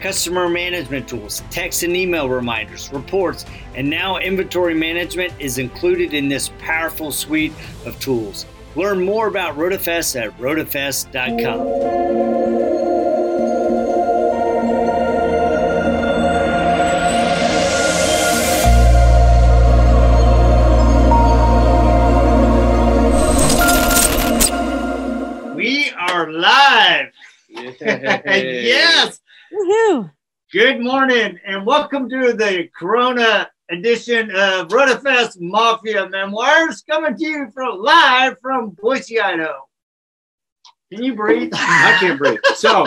customer management tools, text and email reminders, reports, and now inventory management is included in this powerful suite of tools. Learn more about RotaFest at rotafest.com. We are live. yes. Woohoo! Good morning and welcome to the Corona edition of RotaFest Mafia Memoirs coming to you from live from Boise, Idaho. Can you breathe? I can't breathe. So,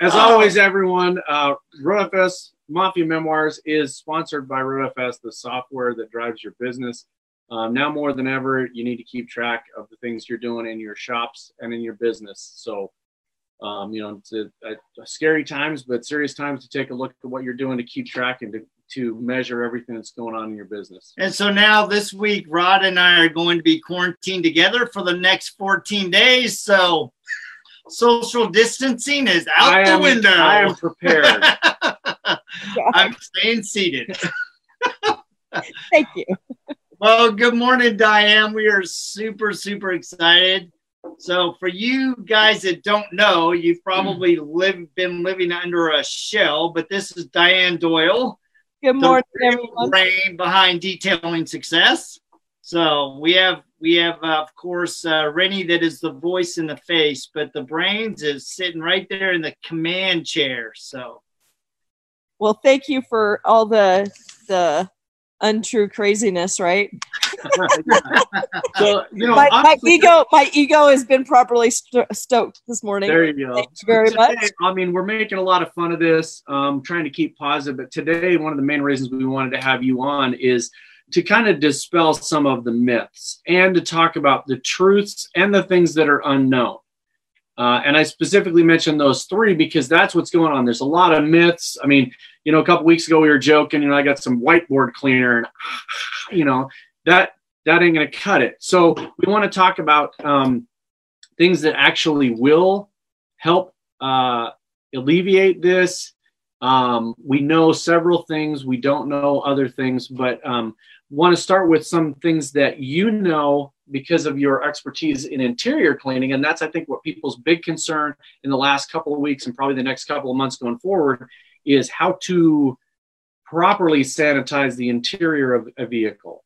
as Oh. always, everyone, uh, RotaFest Mafia Memoirs is sponsored by RotaFest, the software that drives your business. Um, now more than ever, you need to keep track of the things you're doing in your shops and in your business. So, um, you know, it's a, a, scary times, but serious times to take a look at what you're doing to keep track and to, to measure everything that's going on in your business. And so now this week, Rod and I are going to be quarantined together for the next 14 days. So social distancing is out I the am, window. I am prepared. I'm staying seated. Thank you. Well, good morning, Diane. We are super, super excited. So, for you guys that don't know, you've probably lived, been living under a shell, but this is Diane Doyle, Good the morning, real everyone. brain behind detailing success. So we have we have uh, of course uh, Renny that is the voice in the face, but the brains is sitting right there in the command chair. So Well, thank you for all the the untrue craziness, right? so, you know, my, my ego, my ego has been properly sto- stoked this morning. There you go. Thank you very Today, much. I mean, we're making a lot of fun of this, um, trying to keep positive. But today, one of the main reasons we wanted to have you on is to kind of dispel some of the myths and to talk about the truths and the things that are unknown. Uh, and I specifically mentioned those three because that's what's going on. There's a lot of myths. I mean, you know, a couple weeks ago we were joking, you know, I got some whiteboard cleaner, and you know that that ain't going to cut it. So we want to talk about um, things that actually will help uh, alleviate this. Um, we know several things. We don't know other things, but um, want to start with some things that you know because of your expertise in interior cleaning, and that's I think what people's big concern in the last couple of weeks and probably the next couple of months going forward is how to properly sanitize the interior of a vehicle.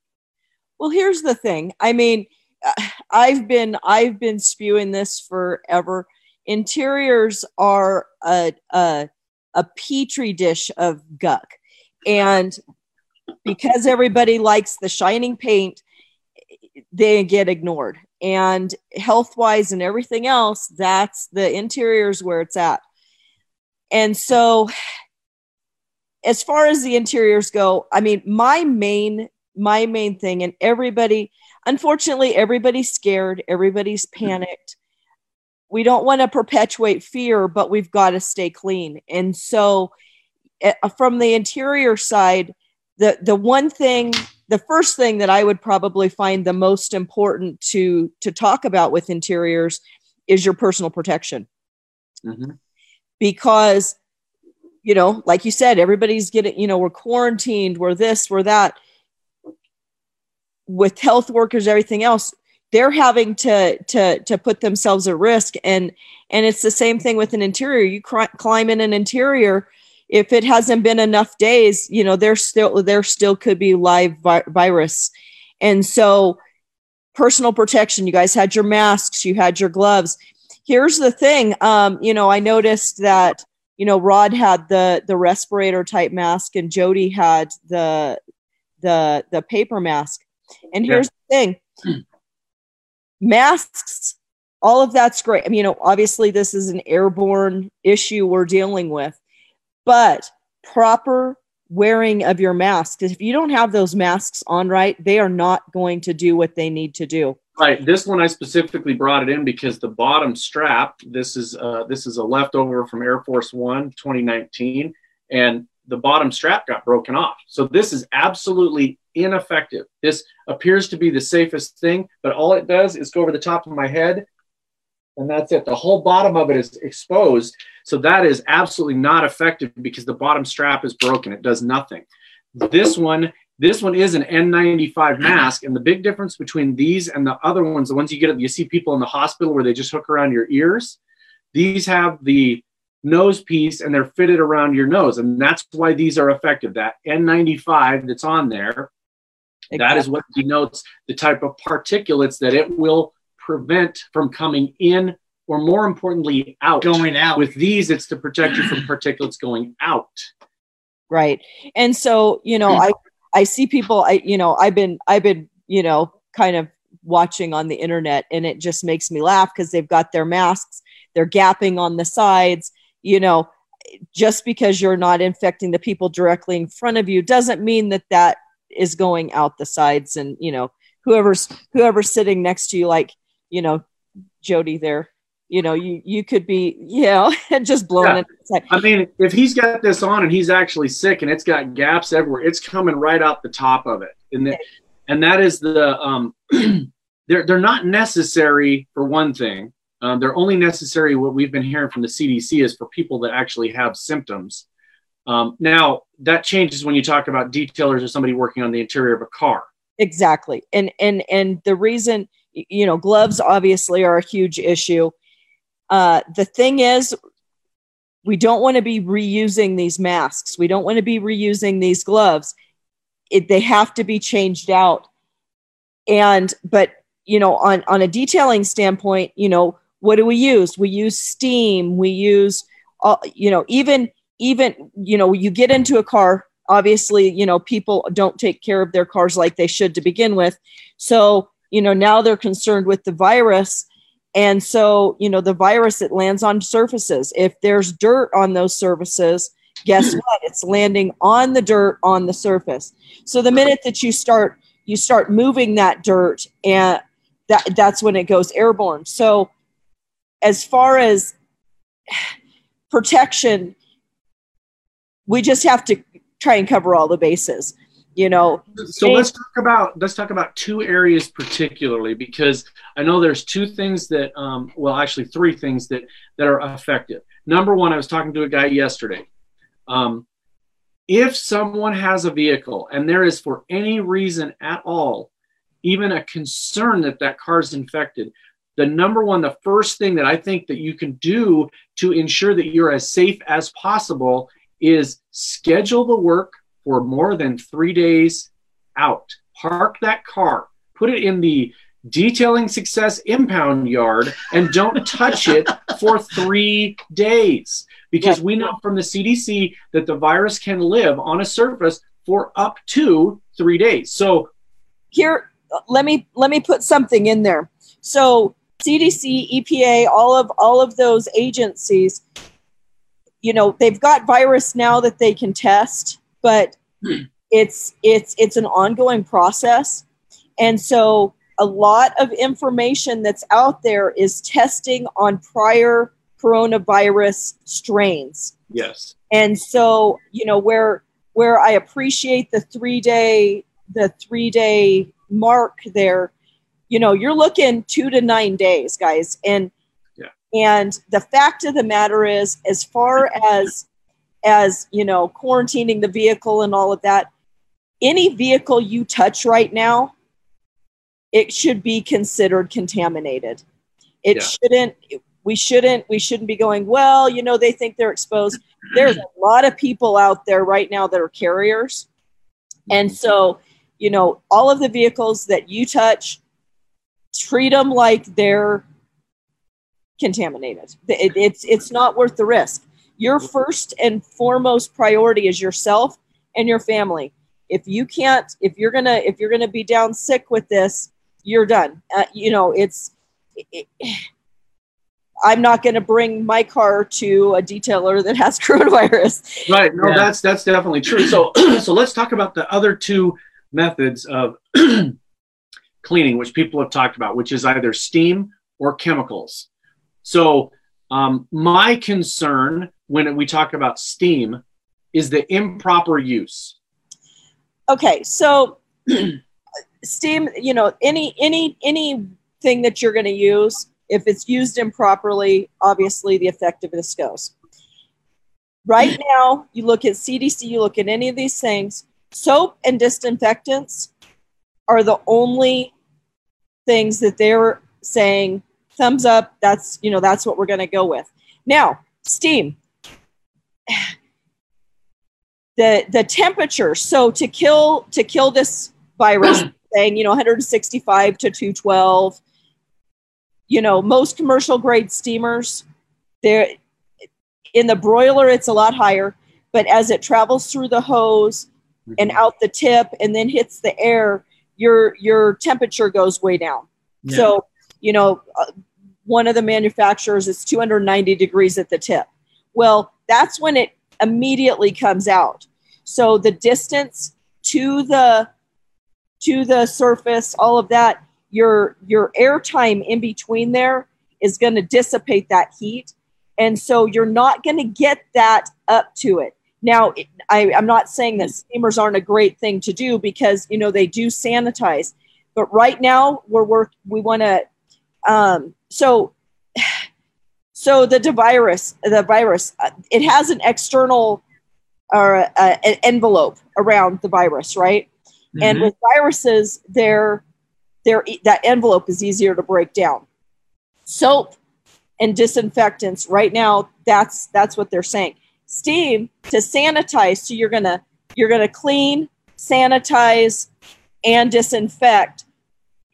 Well, here's the thing. I mean, I've been I've been spewing this forever. Interiors are a a, a petri dish of guck, and because everybody likes the shining paint, they get ignored. And health wise and everything else, that's the interiors where it's at. And so, as far as the interiors go, I mean, my main my main thing and everybody unfortunately everybody's scared everybody's panicked we don't want to perpetuate fear but we've got to stay clean and so eh, from the interior side the the one thing the first thing that i would probably find the most important to to talk about with interiors is your personal protection. Mhm. because you know like you said everybody's getting you know we're quarantined we're this we're that. With health workers everything else they're having to to to put themselves at risk. And and it's the same thing with an interior. You cri- climb in an interior if it hasn't been enough days you know there's still there still could be live vi- virus. And so personal protection you guys had your masks you had your gloves. Here's the thing um you know i noticed that you know rod had the the respirator type mask and jody had the the the paper mask. And Yeah. here's the thing. Masks all of that's great. I mean you know obviously this is an airborne issue we're dealing with but proper wearing of your mask. If you don't have those masks on right, they are not going to do what they need to do. Right. This one I specifically brought it in because the bottom strap. This is uh, this is a leftover from Air Force One 2019, and the bottom strap got broken off. So this is absolutely ineffective. This appears to be the safest thing, but all it does is go over the top of my head, and that's it. The whole bottom of it is exposed. So that is absolutely not effective because the bottom strap is broken. It does nothing. This one this one is an N95 mask, and the big difference between these and the other ones, the ones you get, you see people in the hospital where they just hook around your ears. These have the nose piece and they're fitted around your nose, and that's why these are effective. That N95 that's on there, exactly. that is what denotes the type of particulates that it will prevent from coming in, or more importantly, out. Going out. With these, it's to protect you from particulates going out. Right, and so you know, I I see people, I, you know, I've been, I've been, you know, kind of watching on the internet and it just makes me laugh because they've got their masks, they're gapping on the sides, you know, just because you're not infecting the people directly in front of you doesn't mean that that is going out the sides and, you know, whoever's, whoever's sitting next to you, like, you know, Jody there, you know, you you could be, you know, just blowing yeah. it. I mean, if he's got this on and he's actually sick and it's got gaps everywhere, it's coming right out the top of it, and the, and that is the um, they're they're not necessary for one thing. Um, they're only necessary. What we've been hearing from the CDC is for people that actually have symptoms. Um, now that changes when you talk about detailers or somebody working on the interior of a car. Exactly, and and and the reason you know gloves obviously are a huge issue uh, the thing is, we don't want to be reusing these masks. We don't want to be reusing these gloves. It, they have to be changed out. And, but, you know, on, on a detailing standpoint, you know, what do we use? We use steam. We use, uh, you know, even, even, you know, you get into a car, obviously, you know, people don't take care of their cars like they should to begin with. So, you know, now they're concerned with the virus and so, you know, the virus, it lands on surfaces. If there's dirt on those surfaces, guess hmm. what? It's landing on the dirt on the surface. So the minute that you start, you start moving that dirt and that that's when it goes airborne. So as far as protection, we just have to try and cover all the bases you know so let's talk about let's talk about two areas particularly because i know there's two things that um, well actually three things that that are effective. Number one i was talking to a guy yesterday. Um, if someone has a vehicle and there is for any reason at all even a concern that that car is infected the number one the first thing that i think that you can do to ensure that you're as safe as possible is schedule the work for more than three days out. Park that car, put it in the detailing success impound yard, and don't touch it for three days. Because we know from the CDC that the virus can live on a surface for up to three days. So here, let me let me put something in there. So CDC, EPA, all of all of those agencies, you know, they've got virus now that they can test but hmm. it's it's it's an ongoing process. And so a lot of information that's out there is testing on prior coronavirus strains. Yes. And so you know where where i appreciate the three day the three day mark there you know you're looking two to nine days guys. And yeah. and the fact of the matter is as far as as you know quarantining the vehicle and all of that any vehicle you touch right now it should be considered contaminated. It yeah. shouldn't we shouldn't we shouldn't be going well you know they think they're exposed. There's a lot of people out there right now that are carriers. And so you know all of the vehicles that you touch treat them like they're contaminated. It, it's it's not worth the risk your first and foremost priority is yourself and your family if you can't if you're gonna if you're gonna be down sick with this you're done uh, you know it's it, I'm not going to bring my car to a detailer that has coronavirus. Right. No, Yeah. that's that's definitely true. So so let's talk about the other two methods of cleaning, which people have talked about, which is either steam or chemicals. So um, my concern when we talk about steam is the improper use. Okay, so steam, you know, any any anything that you're going to use, if it's used improperly, obviously the effectiveness goes. Right now, you look at CDC, you look at any of these things, soap and disinfectants are the only things that they're saying thumbs up that's you know that's what we're going to go with now steam the the temperature. So to kill to kill this virus saying you know 165 to 212 you know most commercial grade steamers they're in the broiler it's a lot higher but as it travels through the hose and out the tip and then hits the air your your temperature goes way down. Yeah. so you know uh, one of the manufacturers is 290 degrees at the tip. Well that's when it immediately comes out. So the distance to the to the surface all of that your your air time in between there is going to dissipate that heat. And so you're not going to get that up to it. Now I, i'm not saying that steamers aren't a great thing to do because you know they do sanitize. But right now we're work we want to um, so so the virus the virus uh, it has an external or uh, an envelope around the virus right? And Mhm. with viruses they're they're that envelope is easier to break down. Soap and disinfectants right now that's that's what they're saying. Steam to sanitize so you're gonna you're gonna clean sanitize and disinfect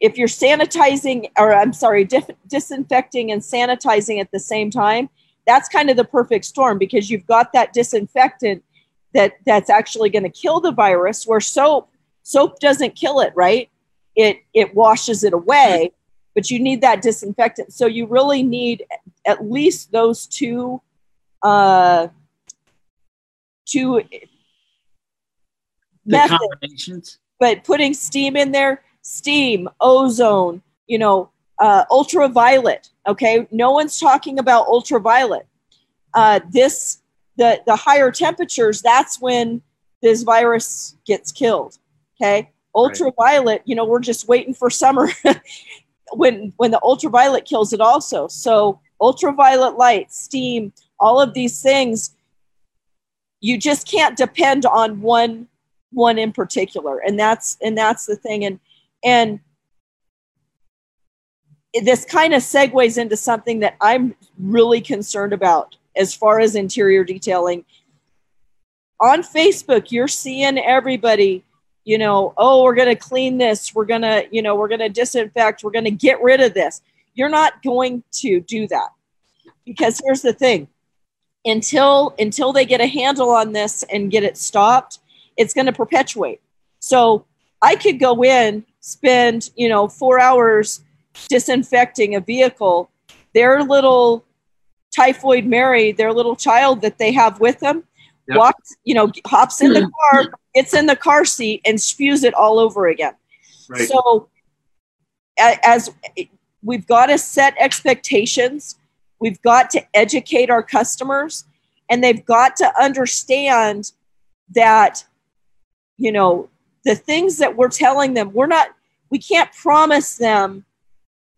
if you're sanitizing or i'm sorry dif- disinfecting and sanitizing at the same time that's kind of the perfect storm because you've got that disinfectant that that's actually going to kill the virus where soap soap doesn't kill it right? It it washes it away but you need that disinfectant. So you really need at least those two uh two the methods. combinations. but putting steam in there steam ozone you know uh, ultraviolet okay? No one's talking about ultraviolet. Uh, this the the higher temperatures that's when this virus gets killed okay? Ultraviolet you know we're just waiting for summer when when the ultraviolet kills it also. So ultraviolet light steam all of these things you just can't depend on one one in particular. And that's and that's the thing. And and this kind of segues into something that i'm really concerned about as far as interior detailing. On facebook you're seeing everybody you know oh we're going to clean this we're going to you know we're going to disinfect we're going to get rid of this. You're not going to do that. Because here's the thing until until they get a handle on this and get it stopped it's going to perpetuate. So i could go in spend you know four hours disinfecting a vehicle their little typhoid mary their little child that they have with them Yep. walks you know hops in the hmm. car gets in the car seat and spews it all over again Right. so as we've got to set expectations we've got to educate our customers and they've got to understand that you know the things that we're telling them we're not we can't promise them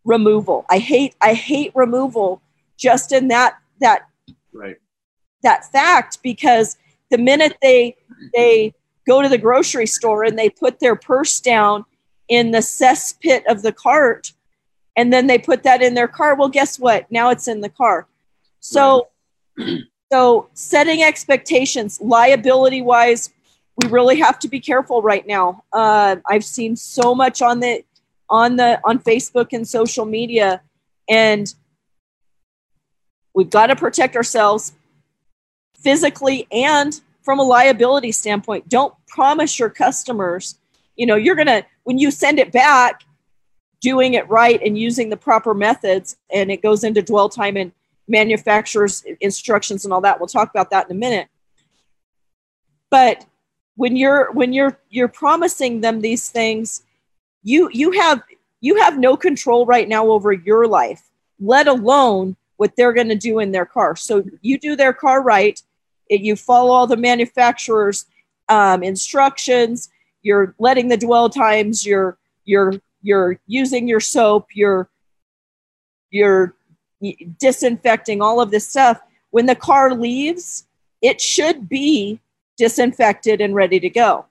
removal. I hate i hate removal just in that that right. that fact because the minute they they go to the grocery store and they put their purse down in the cesspit of the cart and then they put that in their car well guess what? Now it's in the car. So so setting expectations liability wise we really have to be careful right now uh, i've seen so much on the on the on facebook and social media and we've got to protect ourselves physically and from a liability standpoint don't promise your customers you know you're gonna when you send it back doing it right and using the proper methods and it goes into dwell time and manufacturer's instructions and all that. We'll talk about that in a minute. But when you're when you're you're promising them these things, you you have you have no control right now over your life, let alone what they're going to do in their car. So you do their car right, it, you follow all the manufacturer's um, instructions. You're letting the dwell times. You're you're you're using your soap. You're you're disinfecting all of this stuff. When the car leaves, it should be disinfected and ready to go.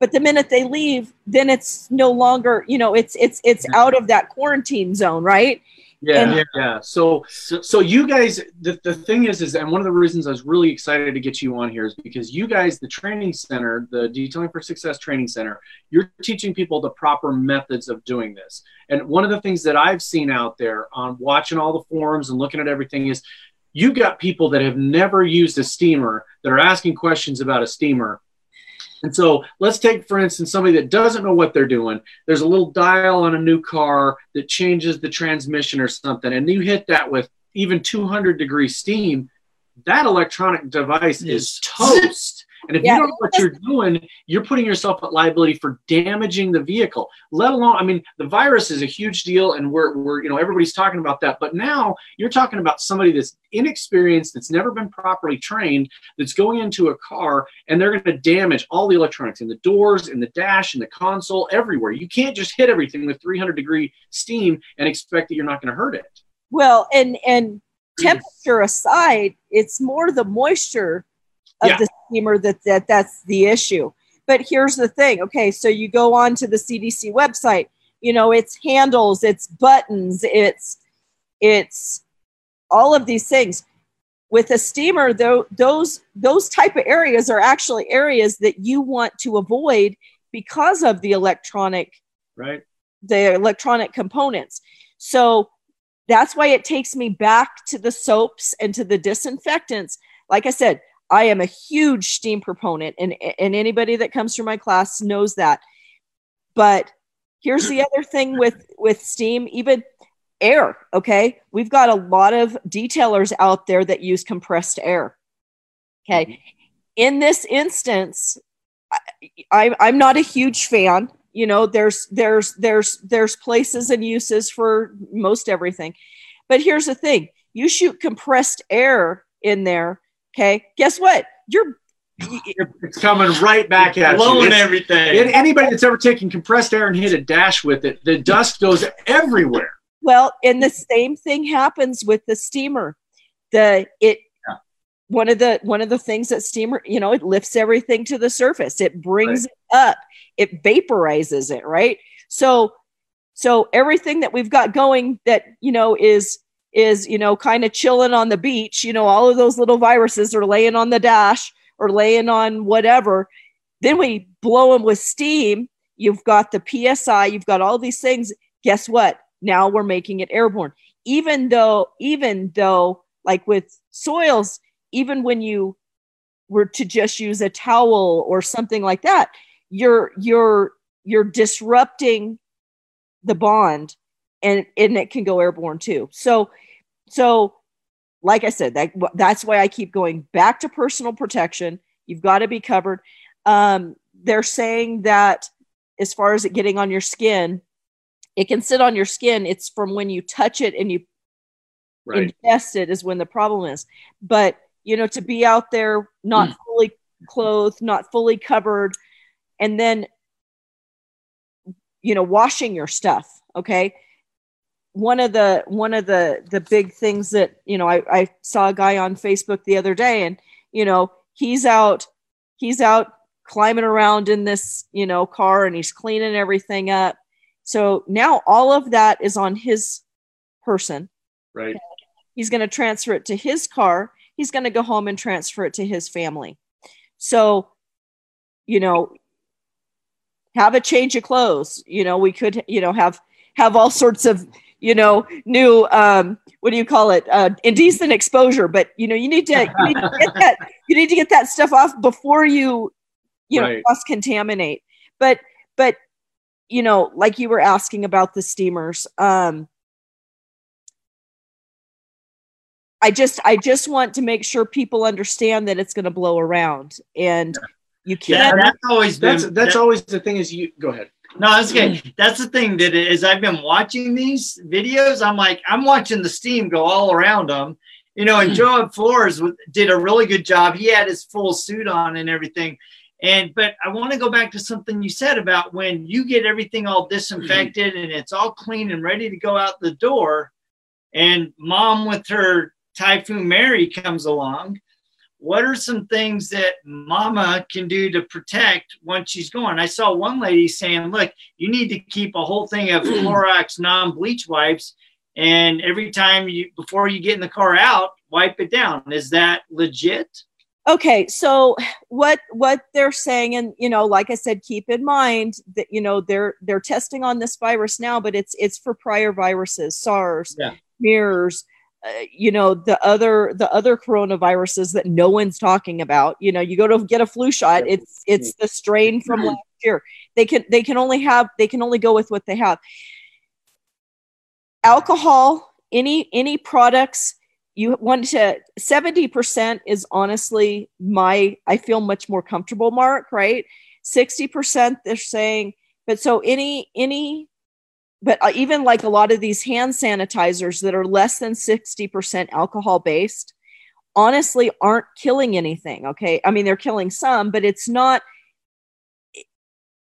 But the minute they leave, then it's no longer, you know, it's it's it's out of that quarantine zone, right? Yeah, and, yeah. So, so you guys, the, the thing is, is, and one of the reasons I was really excited to get you on here is because you guys, the training center, the Detailing for Success Training Center, you're teaching people the proper methods of doing this. And one of the things that I've seen out there on watching all the forums and looking at everything is you've got people that have never used a steamer that are asking questions about a steamer and so let's take, for instance, somebody that doesn't know what they're doing. There's a little dial on a new car that changes the transmission or something, and you hit that with even 200 degree steam. That electronic device is toast. And if yeah. you don't know what you're doing, you're putting yourself at liability for damaging the vehicle. Let alone, I mean, the virus is a huge deal, and we're, we're you know everybody's talking about that. But now you're talking about somebody that's inexperienced, that's never been properly trained, that's going into a car, and they're going to damage all the electronics in the doors, in the dash, in the console, everywhere. You can't just hit everything with 300 degree steam and expect that you're not going to hurt it. Well, and and hmm. temperature aside, it's more the moisture of yeah. the steamer that, that that's the issue. But here's the thing. Okay, so you go on to the CDC website, you know, it's handles, it's buttons, it's it's all of these things. With a steamer, though, those those type of areas are actually areas that you want to avoid because of the electronic right the electronic components. So that's why it takes me back to the soaps and to the disinfectants. Like I said, I am a huge steam proponent, and, and anybody that comes through my class knows that. But here's the other thing with with steam, even air. Okay, we've got a lot of detailers out there that use compressed air. Okay, mm-hmm. in this instance, I, I'm not a huge fan. You know, there's there's there's there's places and uses for most everything, but here's the thing: you shoot compressed air in there Okay. Guess what? You're it's coming right back at blowing you. everything. anybody that's ever taken compressed air and hit a dash with it, the dust goes everywhere. Well, and the same thing happens with the steamer. The it yeah. one of the one of the things that steamer, you know, it lifts everything to the surface. It brings right. it up. It vaporizes it, right? So so everything that we've got going that, you know, is is, you know, kind of chilling on the beach, you know, all of those little viruses are laying on the dash or laying on whatever. Then we blow them with steam. You've got the PSI, you've got all these things. Guess what? Now we're making it airborne. Even though, even though, like with soils, even when you were to just use a towel or something like that, you're you're you're disrupting the bond and and it can go airborne too. So so, like I said, that that's why I keep going back to personal protection. You've got to be covered. Um, they're saying that as far as it getting on your skin, it can sit on your skin. It's from when you touch it and you right. ingest it is when the problem is. But you know, to be out there not mm. fully clothed, not fully covered, and then you know, washing your stuff. Okay one of the one of the the big things that you know I, I saw a guy on facebook the other day and you know he's out he's out climbing around in this you know car and he's cleaning everything up. So now all of that is on his person. Right. He's going to transfer it to his car. He's going to go home and transfer it to his family. So you know have a change of clothes. You know we could you know have have all sorts of you know, new um, what do you call it? Uh, indecent exposure. But you know, you need to, you need to get that you need to get that stuff off before you you know cross contaminate. But but you know, like you were asking about the steamers. Um, I just I just want to make sure people understand that it's going to blow around and you can't that's always been That's that's that- always the thing. Is you go ahead. No, that's okay. That's the thing that is I've been watching these videos, I'm like, I'm watching the steam go all around them. You know, and hmm. Joe Flores did a really good job. He had his full suit on and everything. And but I want to go back to something you said about when you get everything all disinfected and it's all clean and ready to go out the door, and mom with her Typhoid Mary comes along. What are some things that mama can do to protect once she's gone? I saw one lady saying, look, you need to keep a whole thing of Clorox non-bleach wipes and every time you before you get in the car out, wipe it down. Is that legit? okay so what what they're saying and you know like i said keep in mind that you know they're they're testing on this virus now but it's it's for prior viruses sars Yeah. MERS uh, you know the other the other coronaviruses that no one's talking about. You know you go to get a flu shot it's it's the strain from last year. They can they can only have they can only go with what they have. Alcohol any any products you want to 70% is honestly my i feel much more comfortable mark right? 60% they're saying but so any any but uh, even like a lot of these hand sanitizers that are less than 60% alcohol based honestly aren't killing anything okay i mean they're killing some but it's not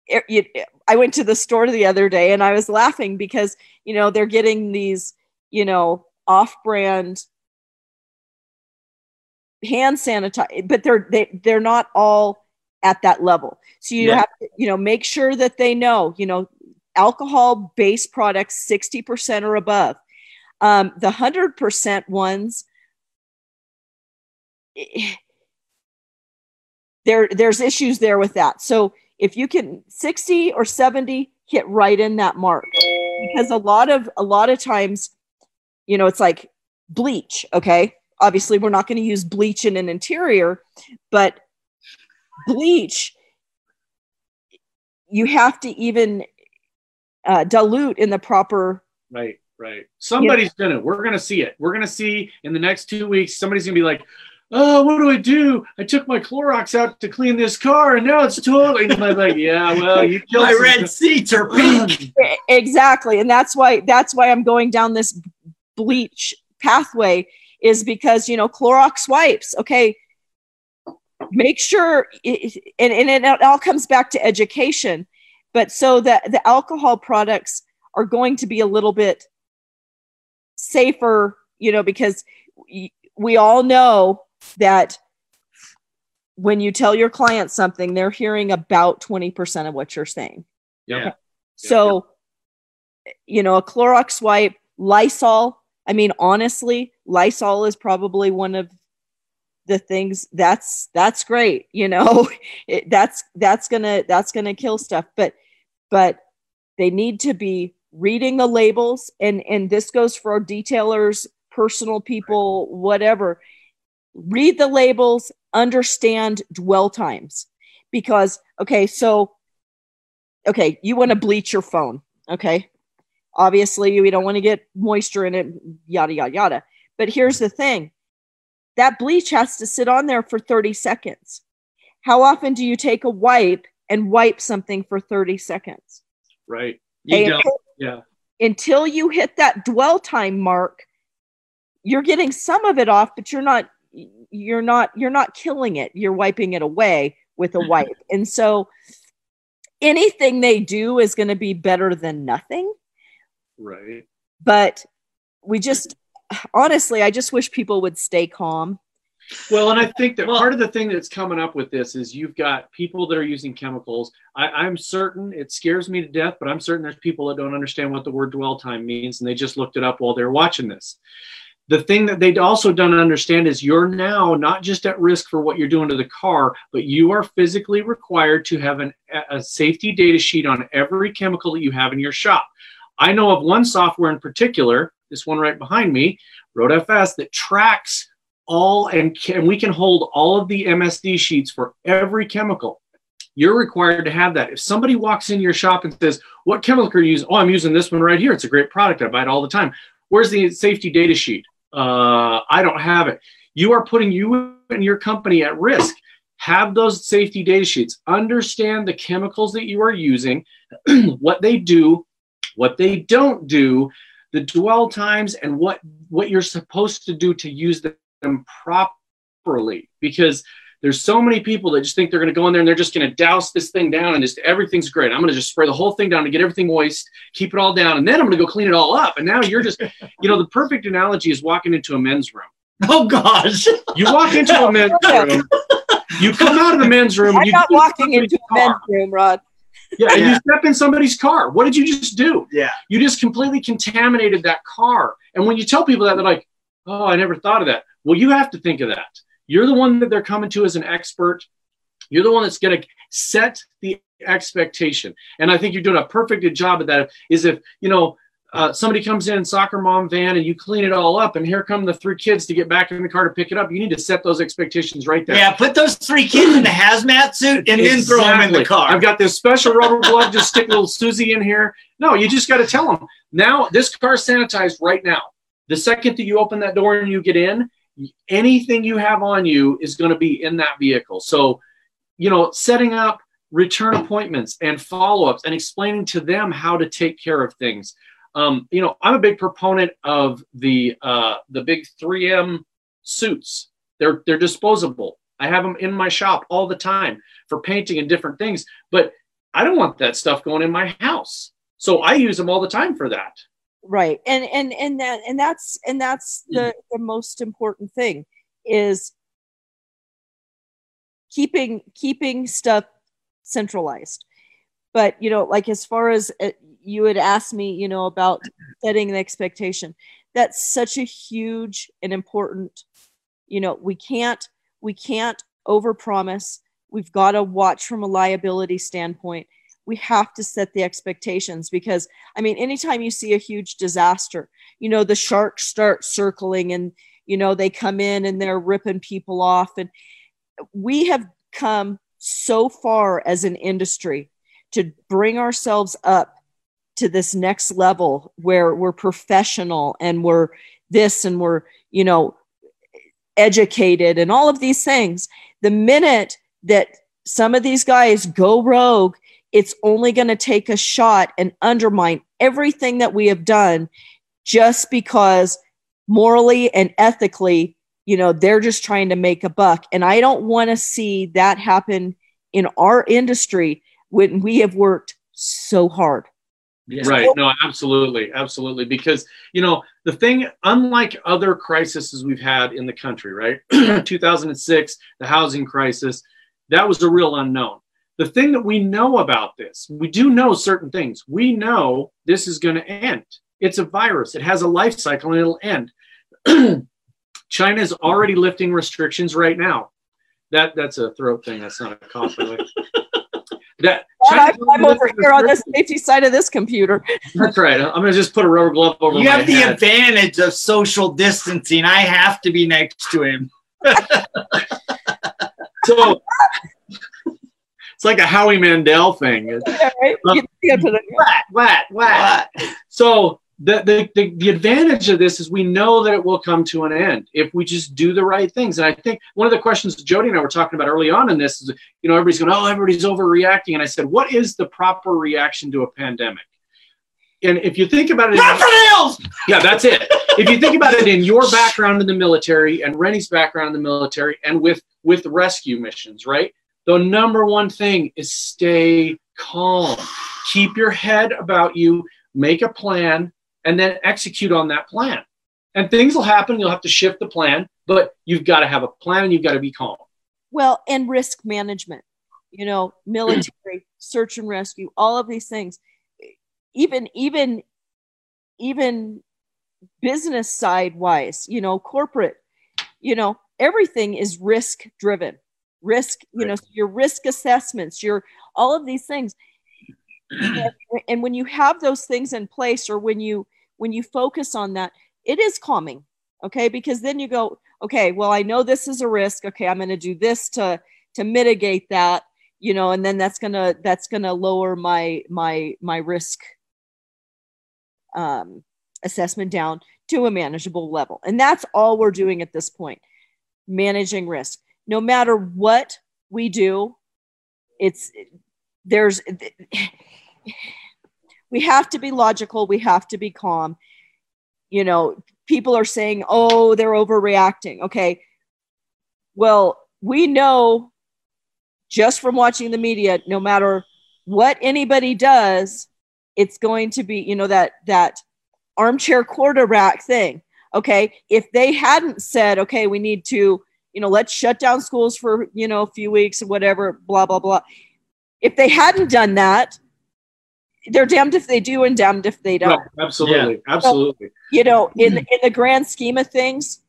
it, it, i went to the store the other day and i was laughing because you know they're getting these you know off brand hand sanitizer but they're they, they're not all at that level so you Yeah. have to you know make sure that they know you know alcohol based products 60% or above. Um, the 100% ones there there's issues there with that. So if you can 60 or 70 hit right in that mark. Because a lot of a lot of times you know it's like bleach okay? Obviously we're not going to use bleach in an interior but bleach you have to even uh, dilute in the proper Right, right. Somebody's gonna. We're gonna see it. We're gonna see in the next two weeks. Somebody's gonna be like, "Oh, what do I do? I took my Clorox out to clean this car, and now it's totally." And I'm like, "Yeah, well, you killed My some red seats are pink. Exactly and that's why that's why i'm going down this bleach pathway is because you know Clorox wipes. Okay, make sure, it, and and it all comes back to education. But so that the alcohol products are going to be a little bit safer, you know, because we all know that when you tell your client something, they're hearing about 20% of what you're saying. Yeah. So, you know, a Clorox wipe, Lysol. I mean, honestly, Lysol is probably one of the things that's that's great. You know, it, that's that's gonna that's gonna kill stuff. But but they need to be reading the labels, and and this goes for detailers, personal people, whatever. Read the labels, understand dwell times, because okay, so okay, you want to bleach your phone. Okay. Obviously, we don't want to get moisture in it, yada, yada, yada. But here's the thing that bleach has to sit on there for 30 seconds. How often do you take a wipe and wipe something for 30 seconds? Right. You don't. until, Yeah. until you hit that dwell time mark, you're getting some of it off, but you're not you're not you're not killing it. You're wiping it away with a mm-hmm. wipe. and so anything they do is going to be better than nothing. Right. But we just honestly, I just wish people would stay calm. Well, and I think that Well- part of the thing that's coming up with this is you've got people that are using chemicals. I, I'm certain it scares me to death, but I'm certain there's people that don't understand what the word dwell time means, and they just looked it up while they're watching this. The thing that they also don't understand is you're now not just at risk for what you're doing to the car, but you are physically required to have an, a safety data sheet on every chemical that you have in your shop. I know of one software in particular, this one right behind me, RoadFS, that tracks all and can, we can hold all of the MSD sheets for every chemical. You're required to have that. If somebody walks in your shop and says, What chemical are you using? Oh, I'm using this one right here. It's a great product. I buy it all the time. Where's the safety data sheet? uh, I don't have it. You are putting you and your company at risk. Have those safety data sheets. Understand the chemicals that you are using, what they do, what they don't do, the dwell times, and what what you're supposed to do to use them properly. Because there's so many people that just think they're going to go in there and they're just going to douse this thing down and just everything's great. I'm going to just spray the whole thing down to get everything moist, keep it all down, and then I'm going to go clean it all up. And now you're just, you know, the perfect analogy is walking into a men's room. Oh gosh! You walk into a men's room. You come out of the men's room. I'm you not walking into a men's room, Rod. Yeah, and Yeah. you step in somebody's car. What did you just do? Yeah. You just completely contaminated that car. And when you tell people that, they're like, "Oh, I never thought of that." Well, you have to think of that. You're the one that they're coming to as an expert. You're the one that's going to set the expectation. And I think you're doing a perfect job of that. Is if you know uh, somebody comes in soccer mom van and you clean it all up, and here come the three kids to get back in the car to pick it up. You need to set those expectations right there. Yeah, put those three kids in the hazmat suit and then throw them in the car. I've got this special rubber glove. Just stick little Susie in here. No, you just got to tell them now. This car's sanitized right now. The second that you open that door and you get in, anything you have on you is going to be in that vehicle. So, you know, setting up return appointments and follow-ups and explaining to them how to take care of things. Um, you know, I'm a big proponent of the uh, the big 3M suits. They're they're disposable. I have them in my shop all the time for painting and different things. But I don't want that stuff going in my house. So I use them all the time for that. right and and and that and that's and that's the the most important thing is keeping keeping stuff centralized but you know like as far as uh, you had asked me you know about setting the expectation that's such a huge and important you know we can't we can't overpromise we've got to watch from a liability standpoint we have to set the expectations because I mean, anytime you see a huge disaster, you know, the sharks start circling and, you know, they come in and they're ripping people off. And we have come so far as an industry to bring ourselves up to this next level where we're professional and we're this and we're, you know, educated and all of these things. The minute that some of these guys go rogue, it's only going to take a shot and undermine everything that we have done just because morally and ethically, you know, they're just trying to make a buck. And I don't want to see that happen in our industry when we have worked so hard. Right. No, absolutely. Absolutely. Because, you know, the thing, unlike other crises we've had in the country, right? 2006, the housing crisis, that was a real unknown. The thing that we know about this, we do know certain things. We know this is going to end. It's a virus, it has a life cycle and it'll end. China is already lifting restrictions right now. That that's a throat thing. That's not a cough. by the way. That And I'm, I'm over lifting here on the safety side of this computer. That's right. I'm gonna just put a rubber glove over you my have the head. advantage of social distancing. I have to be next to him. So it's like a Howie Mandel thing. Yeah, right? You- you gotta put it- Whack, whack, whack. So the, the, the, the advantage of this is we know that it will come to an end if we just do the right things. And I think one of the questions Jody and I were talking about early on in this is, you know, everybody's going, oh, everybody's overreacting. And I said, what is the proper reaction to a pandemic? And if you think about it, Run for the hills! yeah, that's it. If you think about it in your background in the military and Renny's background in the military and with with rescue missions, right? The number one thing is stay calm. Keep your head about you, make a plan, and then execute on that plan. And things will happen. You'll have to shift the plan, but you've got to have a plan and you've got to be calm. Well, and risk management, you know, military, search and rescue, all of these things. Even, even, even business side wise, you know, corporate, you know, everything is risk driven. Risk, you know, your risk assessments, your all of these things. And, and when you have those things in place or when you when you focus on that, it is calming. Okay. Because then you go, okay, well, I know this is a risk. Okay, I'm going to do this to to mitigate that, you know, and then that's gonna that's gonna lower my my my risk um assessment down to a manageable level. And that's all we're doing at this point managing risk. No matter what we do, it's there's we have to be logical, we have to be calm. You know, people are saying, "Oh, they're overreacting." Okay. Well, we know just from watching the media no matter what anybody does, it's going to be, you know, that that armchair quarterback thing. Okay. If they hadn't said, okay, we need to, you know, let's shut down schools for, you know, a few weeks or whatever, blah, blah, blah. If they hadn't done that, they're damned if they do and damned if they don't. Right, absolutely. Yeah. Absolutely. So, you know, in, in the grand scheme of things,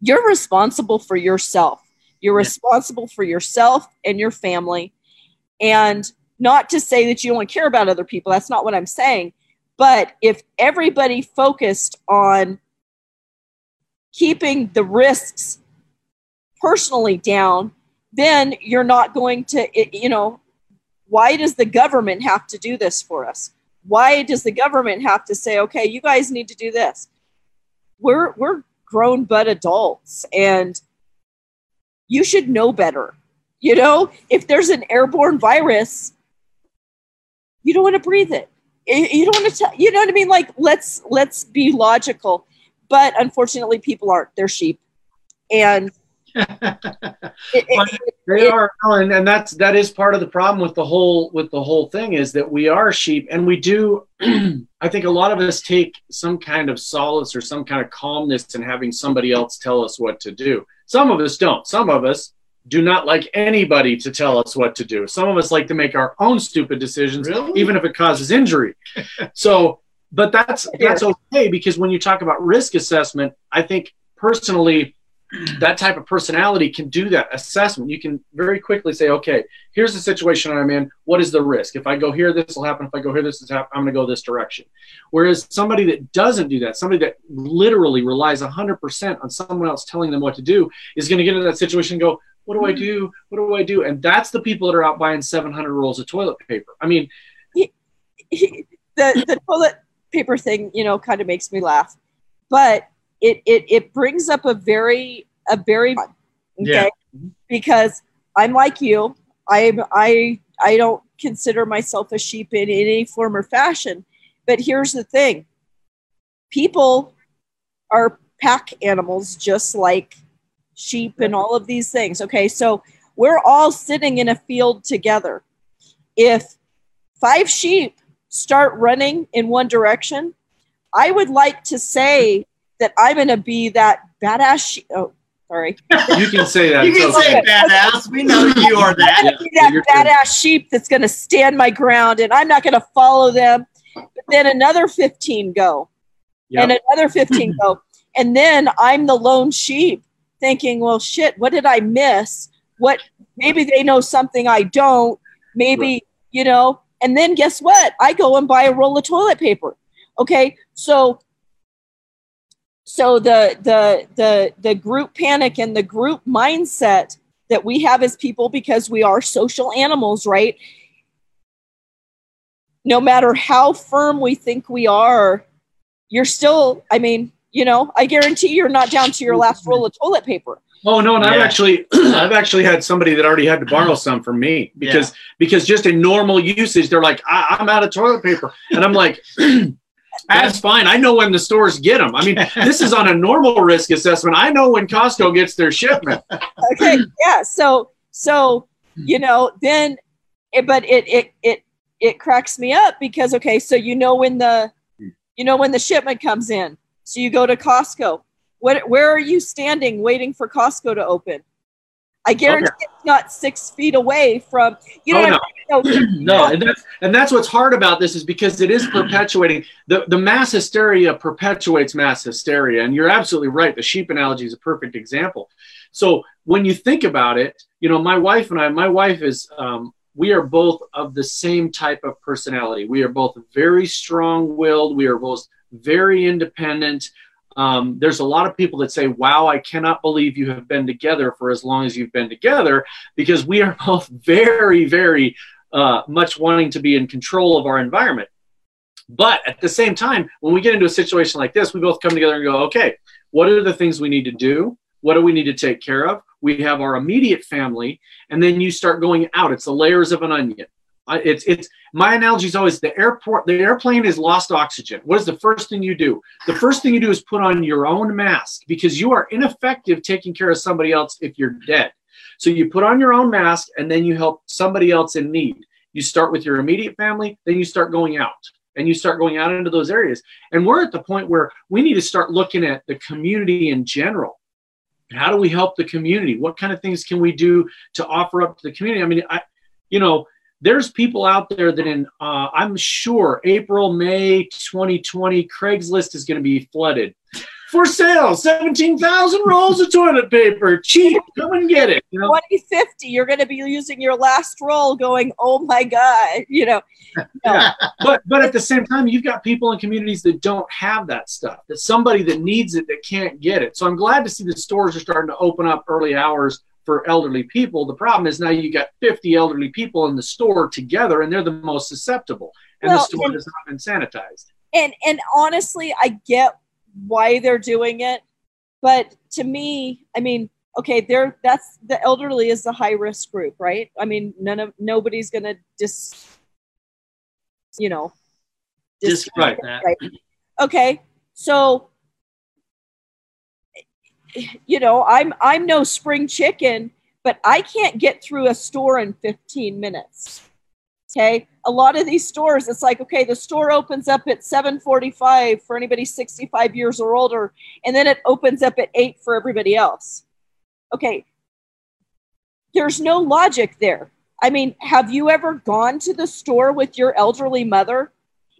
you're responsible for yourself. You're yeah. responsible for yourself and your family. And not to say that you don't care about other people. That's not what I'm saying. But if everybody focused on keeping the risks personally down, then you're not going to, you know, why does the government have to do this for us? Why does the government have to say, okay, you guys need to do this? We're, we're grown but adults and you should know better. You know, if there's an airborne virus, you don't want to breathe it you don't want to tell you know what i mean like let's let's be logical but unfortunately people aren't they're sheep and it, it, they it, are and, and that's that is part of the problem with the whole with the whole thing is that we are sheep and we do i think a lot of us take some kind of solace or some kind of calmness in having somebody else tell us what to do some of us don't some of us do not like anybody to tell us what to do. Some of us like to make our own stupid decisions, really? even if it causes injury. so, but that's that's okay because when you talk about risk assessment, I think personally that type of personality can do that assessment. You can very quickly say, okay, here's the situation I'm in. What is the risk? If I go here, this will happen. If I go here, this is happen. I'm going to go this direction. Whereas somebody that doesn't do that, somebody that literally relies 100% on someone else telling them what to do, is going to get into that situation and go, what do I hmm. do? What do I do? And that's the people that are out buying 700 rolls of toilet paper. I mean, he, he, the the toilet paper thing, you know, kind of makes me laugh, but it it it brings up a very a very okay yeah. because I'm like you. I'm I I don't consider myself a sheep in, in any form or fashion. But here's the thing: people are pack animals, just like sheep and all of these things. Okay, so we're all sitting in a field together. If five sheep start running in one direction, I would like to say that I'm going to be that badass sheep. Oh, sorry. You can say that. you can okay. say badass. We know you are that. that badass sheep that's going to stand my ground and I'm not going to follow them. But then another 15 go. Yep. And another 15 go. And then I'm the lone sheep thinking, well, shit, what did I miss? What maybe they know something I don't. Maybe, right. you know, and then guess what? I go and buy a roll of toilet paper. Okay. So so the the the the group panic and the group mindset that we have as people because we are social animals, right? No matter how firm we think we are, you're still, I mean, you know, I guarantee you're not down to your last roll of toilet paper. Oh no, and yeah. I've actually I've actually had somebody that already had to borrow some from me because yeah. because just in normal usage they're like I, am out of toilet paper and I'm like that's fine. I know when the stores get them I mean this is on a normal risk assessment. I know when Costco gets their shipment. Okay yeah so so you know then it, but it it it it cracks me up because okay so you know when the you know when the shipment comes in. So you go to Costco. What, where are you standing waiting for Costco to open? I guarantee okay. it's not six feet away from you know. Oh, no. no, and that's and that's what's hard about this is because it is perpetuating the the mass hysteria perpetuates mass hysteria, and you're absolutely right. The sheep analogy is a perfect example. So when you think about it, you know, my wife and I, my wife is um, we are both of the same type of personality. We are both very strong willed. We are both very independent. Um, there's a lot of people that say, Wow, I cannot believe you have been together for as long as you've been together, because we are both very, very uh, much wanting to be in control of our environment. But at the same time, when we get into a situation like this, we both come together and go, okay, what are the things we need to do? What do we need to take care of? We have our immediate family, and then you start going out. It's the layers of an onion. It's it's my analogy is always the airport. The airplane is lost oxygen. What is the first thing you do? The first thing you do is put on your own mask because you are ineffective taking care of somebody else if you're dead. So you put on your own mask and then you help somebody else in need. You start with your immediate family, then you start going out and you start going out into those areas. And we're at the point where we need to start looking at the community in general. How do we help the community? What kind of things can we do to offer up to the community? I mean, I, you know, there's people out there that in uh, i'm sure april may 2020 craigslist is going to be flooded for sale 17,000 rolls of toilet paper cheap come and get it you know? 2050 you're going to be using your last roll going oh my god you know no. yeah. but but at the same time you've got people in communities that don't have that stuff that somebody that needs it that can't get it so i'm glad to see the stores are starting to open up early hours for elderly people. The problem is now you got 50 elderly people in the store together and they're the most susceptible and well, the store and, has not been sanitized. And and honestly, I get why they're doing it, but to me, I mean, okay, they're that's the elderly is the high risk group, right? I mean, none of nobody's going to dis you know, discredit that. Right? Okay. So you know, I'm I'm no spring chicken, but I can't get through a store in 15 minutes. Okay. A lot of these stores, it's like, okay, the store opens up at 745 for anybody 65 years or older, and then it opens up at 8 for everybody else. Okay. There's no logic there. I mean, have you ever gone to the store with your elderly mother?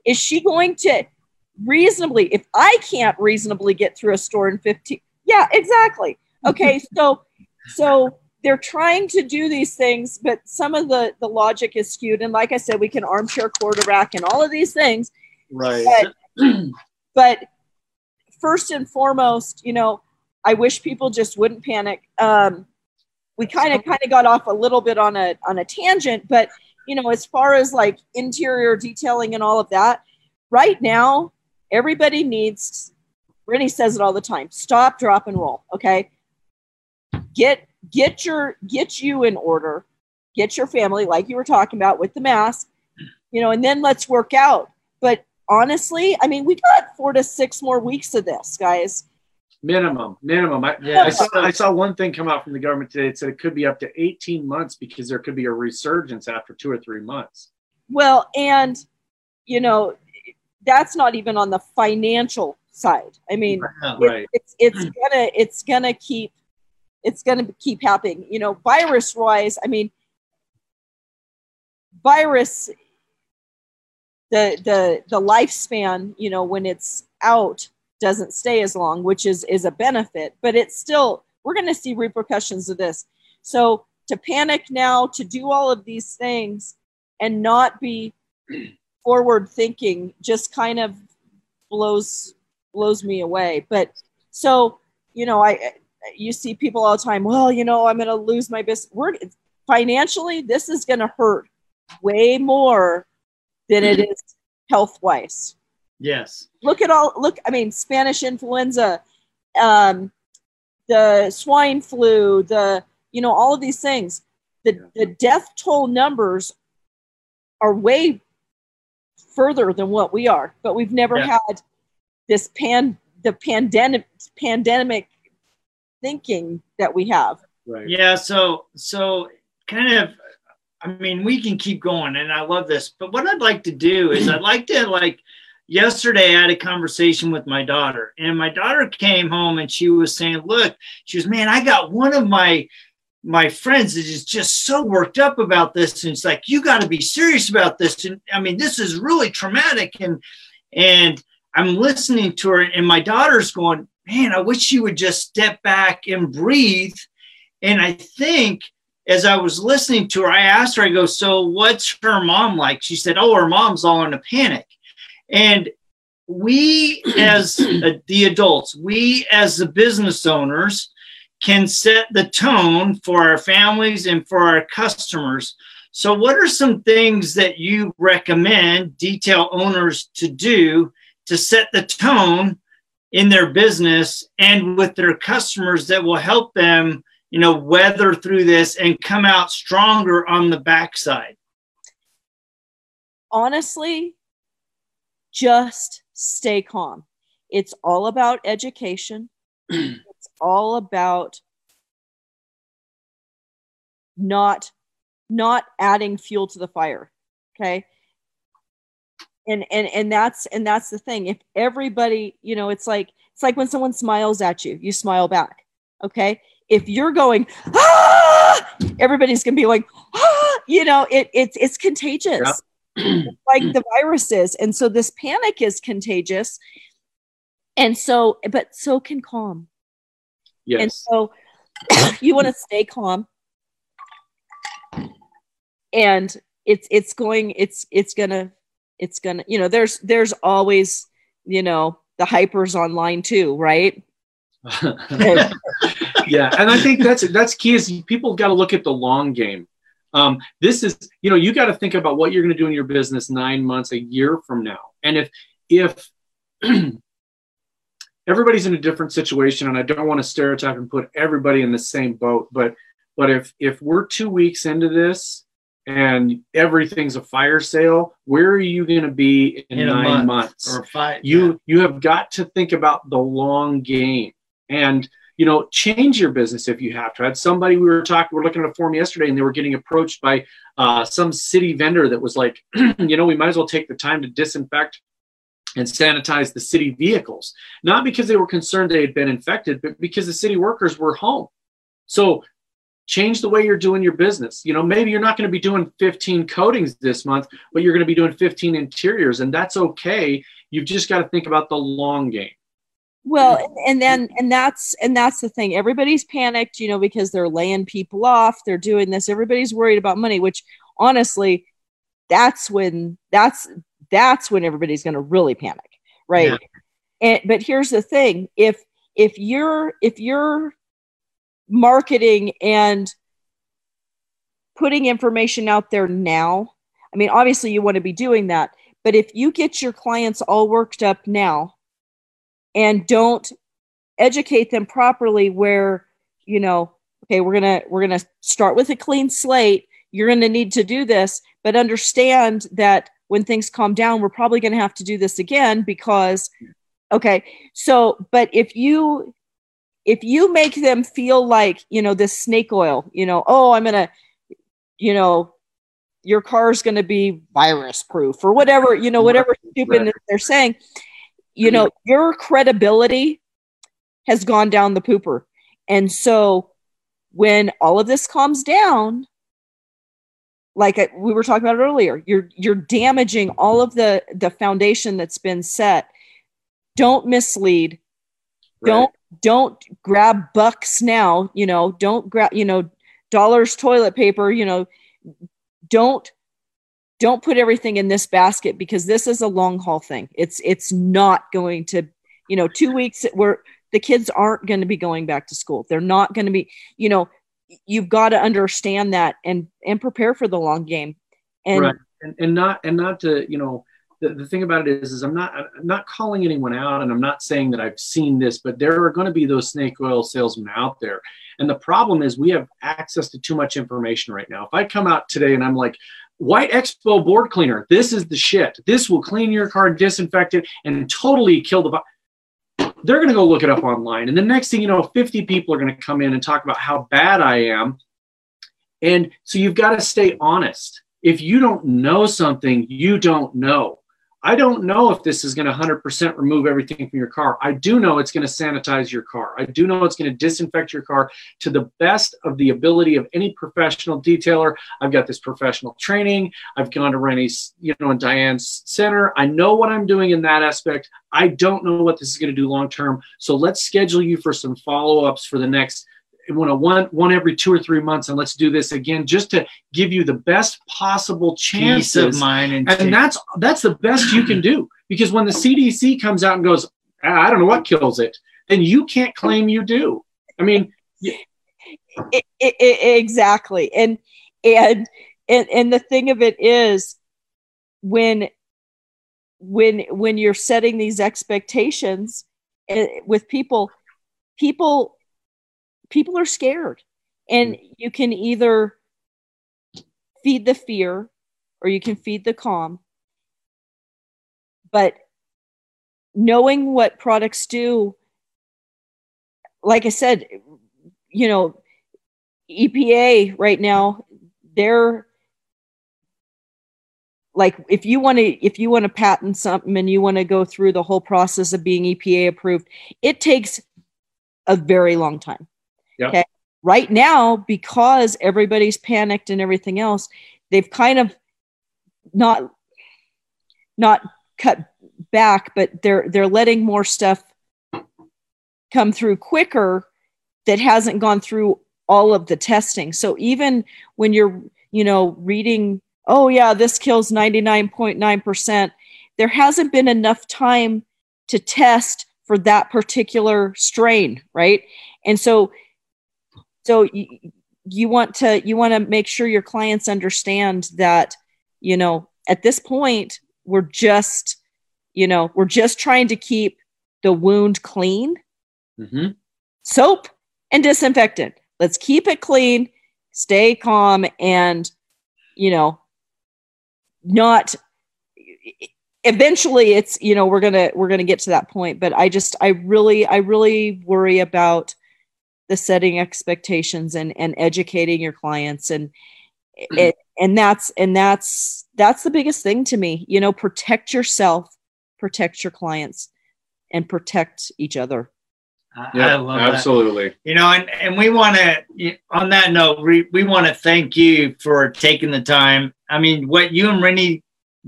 Is she going to reasonably, if I can't reasonably get through a store in 15, yeah, exactly. Okay, so so they're trying to do these things, but some of the the logic is skewed. And like I said, we can armchair quarterback and all of these things. Right. But, but first and foremost, you know, I wish people just wouldn't panic. Um, we kind of kind of got off a little bit on a on a tangent, but you know, as far as like interior detailing and all of that, right now everybody needs Brittany says it all the time. Stop, drop, and roll. Okay. Get get your get you in order. Get your family, like you were talking about with the mask, you know, and then let's work out. But honestly, I mean, we got four to six more weeks of this, guys. Minimum, minimum. I, yeah. I, saw, I saw one thing come out from the government today. It said it could be up to 18 months because there could be a resurgence after two or three months. Well, and, you know, that's not even on the financial side. I mean, right. it's it's gonna it's gonna keep it's gonna keep happening. You know, virus wise, I mean, virus the the the lifespan, you know, when it's out doesn't stay as long, which is is a benefit, but it's still we're going to see repercussions of this. So to panic now, to do all of these things and not be forward thinking just kind of blows blows me away. But so, you know, I you see people all the time, well, you know, I'm going to lose my business. We're financially, this is going to hurt way more than it is health wise. Yes. Look at all, look, I mean, Spanish influenza, um, the swine flu, the, you know, all of these things. The, the death toll numbers are way further than what we are, but we've never yeah. had this pan the pandemic pandemic thinking that we have. Right. Yeah. So so kind of. I mean, we can keep going, and I love this. But what I'd like to do is, I'd like to like. Yesterday, I had a conversation with my daughter, and my daughter came home and she was saying, "Look, she was, man, I got one of my my friends is just so worked up about this and it's like you got to be serious about this and i mean this is really traumatic and and I'm listening to her, and my daughter's going, Man, I wish she would just step back and breathe. And I think as I was listening to her, I asked her, I go, So what's her mom like? She said, Oh, her mom's all in a panic. And we, as the adults, we, as the business owners, can set the tone for our families and for our customers So, what are some things that you recommend detail owners to do to set the tone in their business and with their customers that will help them, you know, weather through this and come out stronger on the backside? Honestly, just stay calm. It's all about education. it's all about not not adding fuel to the fire okay and and and that's and that's the thing. If everybody you know it's like it's like when someone smiles at you you smile back okay? If you're going ah! everybody's gonna be like ah! you know it it's it's contagious. Like the virus is. And so this panic is contagious. And so but so can calm. Yes. And so you want to stay calm. And it's it's going it's it's gonna it's gonna you know there's there's always you know the hypers online too right? Yeah and i think that's that's key is people got to look at the long game. Um, this is you know you got to think about what you're going to do in your business nine months a year from now. And if if everybody's in a different situation and i don't want to stereotype and put everybody in the same boat but but if if we're two weeks into this and everything's a fire sale, where are you going to be in, in nine month months? Or five? You yeah. you have got to think about the long game, and you know change your business if you have to. I had somebody we were talking, we are looking at a form yesterday, and they were getting approached by uh, some city vendor that was like, you know, we might as well take the time to disinfect and sanitize the city vehicles, not because they were concerned they had been infected, but because the city workers were home. So change the way you're doing your business. You know, maybe you're not going to be doing 15 coatings this month, but you're going to be doing 15 interiors, and that's okay. You've just got to think about the long game. Well, and then and that's and that's the thing. Everybody's panicked, you know, because they're laying people off. They're doing this. Everybody's worried about money, which honestly, that's when that's that's when everybody's going to really panic, right? Yeah. And but here's the thing: if if you're if you're marketing and putting information out there now. I mean, obviously, you want to be doing that, but if you get your clients all worked up now and don't educate them properly, where you know, okay, we're gonna we're gonna start with a clean slate. You're gonna need to do this, but understand that when things calm down, we're probably gonna have to do this again because, okay, so but if you if you make them feel like you know this snake oil you know oh i'm gonna you know your car's gonna be virus proof or whatever you know whatever stupid right. they're saying you know your credibility has gone down the pooper and so when all of this calms down like we were talking about earlier you're you're damaging all of the the foundation that's been set don't mislead right. don't don't grab bucks now you know don't grab you know dollars toilet paper you know don't don't put everything in this basket because this is a long haul thing. It's it's not going to you know two weeks where the kids aren't going to be going back to school. They're not going to be you know you've got to understand that and and prepare for the long game. And right. and, and not and not to you know the, the thing about it is, is I'm not I'm not calling anyone out, and I'm not saying that I've seen this, but there are going to be those snake oil salesmen out there. And the problem is we have access to too much information right now. If I come out today and I'm like, White Expo board cleaner, this is the shit. This will clean your car, disinfect it, and totally kill the. They're going to go look it up online, and the next thing you know, 50 people are going to come in and talk about how bad I am. And so you've got to stay honest. If you don't know something, you don't know. I don't know if this is going to 100% remove everything from your car. I do know it's going to sanitize your car. I do know it's going to disinfect your car to the best of the ability of any professional detailer. I've got this professional training. I've gone to Renny's, you know, in Diane's center. I know what I'm doing in that aspect. I don't know what this is going to do long term. So let's schedule you for some follow ups for the next want to one one every two or three months and let's do this again just to give you the best possible chances Peace of mind and, and that's that's the best you can do. Because when the cdc comes out and goes i don't know what kills it then you can't claim you do. I mean it, it, it, exactly. And and and and the thing of it is when when when you're setting these expectations eh, with people people people are scared. And you can either feed the fear or you can feed the calm. But knowing what products do like i said you know epa right now they're like if you want to if you want to patent something and you want to go through the whole process of being EPA approved, it takes a very long time. Yep. Okay. Right now, because everybody's panicked and everything else, they've kind of not not cut back, but they're they're letting more stuff come through quicker that hasn't gone through all of the testing. So even when you're, you know, reading oh yeah, this kills 99.9%. There hasn't been enough time to test for that particular strain, right? And so so you, you want to you want to make sure your clients understand that, you know, at this point we're just, you know, we're just trying to keep the wound clean. Mm-hmm. Soap and disinfectant. Let's keep it clean, stay calm, and you know, not eventually it's you know we're gonna we're gonna get to that point but i just i really i really worry about the setting expectations and and educating your clients and mm-hmm. it, and that's and that's that's the biggest thing to me you know protect yourself protect your clients and protect each other yeah, I love absolutely. That. You know, and, and we want to, on that note, we, we want to thank you for taking the time. I mean, what you and Renny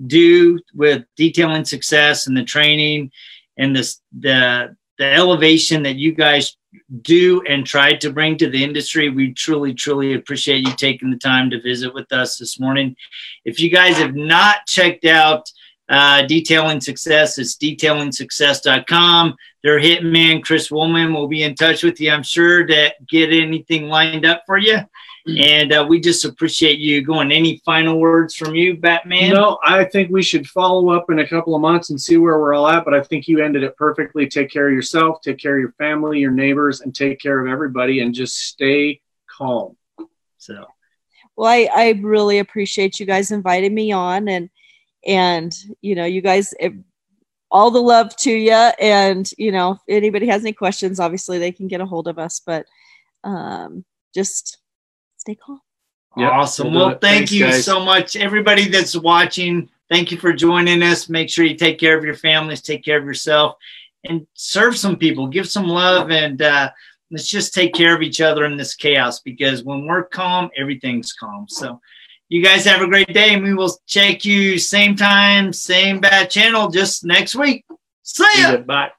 do with detailing success and the training and this, the, the elevation that you guys do and try to bring to the industry. We truly, truly appreciate you taking the time to visit with us this morning. If you guys have not checked out uh, Detailing Success, it's detailingsuccess.com their hitman, Chris Woolman, will be in touch with you, I'm sure, to get anything lined up for you. And uh, we just appreciate you going. Any final words from you, Batman? No, I think we should follow up in a couple of months and see where we're all at. But I think you ended it perfectly. Take care of yourself, take care of your family, your neighbors, and take care of everybody and just stay calm. So, well, I, I really appreciate you guys inviting me on and and you know you guys all the love to you. And, you know, if anybody has any questions, obviously they can get a hold of us, but um, just stay calm. Yeah, awesome. We'll, well thank Thanks, you guys. so much. Everybody that's watching, thank you for joining us. Make sure you take care of your families, take care of yourself, and serve some people, give some love, and uh, let's just take care of each other in this chaos because when we're calm, everything's calm. So, you guys have a great day, and we will check you same time, same bad channel just next week. See ya. Bye.